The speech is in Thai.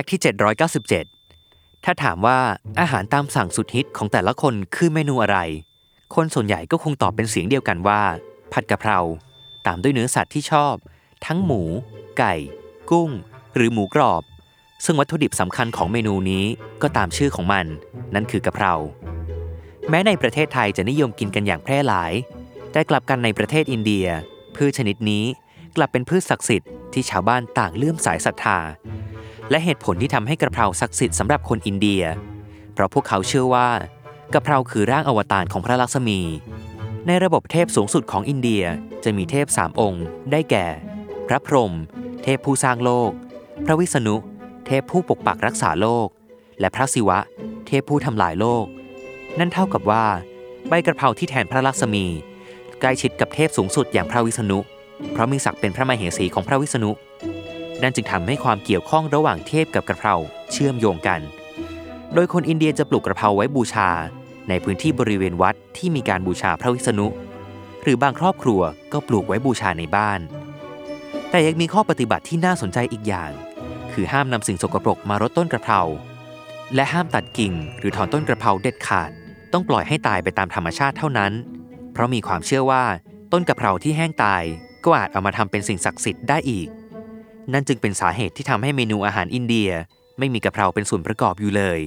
กต์ที่ 797 ถ้าถามว่าอาหารตามสั่งสุดฮิตของแต่ละคนคือเมนูอะไร คนส่วนใหญ่ก็คงตอบเป็นเสียงเดียวกันว่า ผัดกะเพรา ตามด้วยเนื้อสัตว์ที่ชอบ ทั้งหมู ไก่ กุ้ง หรือหมูกรอบ ซึ่งวัตถุดิบสำคัญของเมนูนี้ก็ตามชื่อของมัน นั่นคือกะเพรา แม้ในประเทศไทยจะนิยมกินกันอย่างแพร่หลาย แต่กลับกันในประเทศอินเดียพืชชนิดนี้กลับเป็นพืชศักดิ์สิทธิ์ที่ชาวบ้านต่างเลื่อมสายศรัทธา และเหตุผลที่ทำให้กระเพราศักดิ์สิทธิ์สำหรับคนอินเดีย เพราะพวกเขาเชื่อว่ากระเพราคือร่างอวตารของพระลักษมี ในระบบเทพสูงสุดของอินเดียจะมีเทพสามองค์ ได้แก่ พระพรหมเทพผู้สร้างโลก พระวิษณุ เทพผู้ปกปักรักษาโลก และพระศิวะ เทพผู้ทำลายโลก นั่นเท่ากับว่า ใบกระเพราที่แทนพระลักษมีใกล้ชิดกับเทพสูงสุดอย่างพระวิษณุ เพราะมีศักดิ์เป็นพระมเหสีของพระวิษณุ นั่นจึงทำให้ความเกี่ยวข้องระหว่างเทพกับกระเพราเชื่อมโยงกัน โดยคนอินเดียจะปลูกกระเพราไว้บูชา ในพื้นที่บริเวณวัดที่มีการบูชาพระวิษณุ หรือบางครอบครัวก็ปลูกไว้บูชาในบ้าน แต่ยังมีข้อปฏิบัติที่น่าสนใจอีกอย่าง คือห้ามนำสิ่งสกปรกมารดต้นกระเพรา และห้ามตัดกิ่งหรือถอนต้นกระเพราเด็ดขาด ต้องปล่อยให้ตายไปตามธรรมชาติเท่านั้น เพราะมีความเชื่อว่าต้นกระเพราที่แห้งตายก็อาจเอามาทำเป็นสิ่งศักดิ์สิทธิ์ได้อีก นั่นจึงเป็นสาเหตุที่ทำให้เมนูอาหารอินเดีย ไม่มีกะเพราเป็นส่วนประกอบอยู่เลย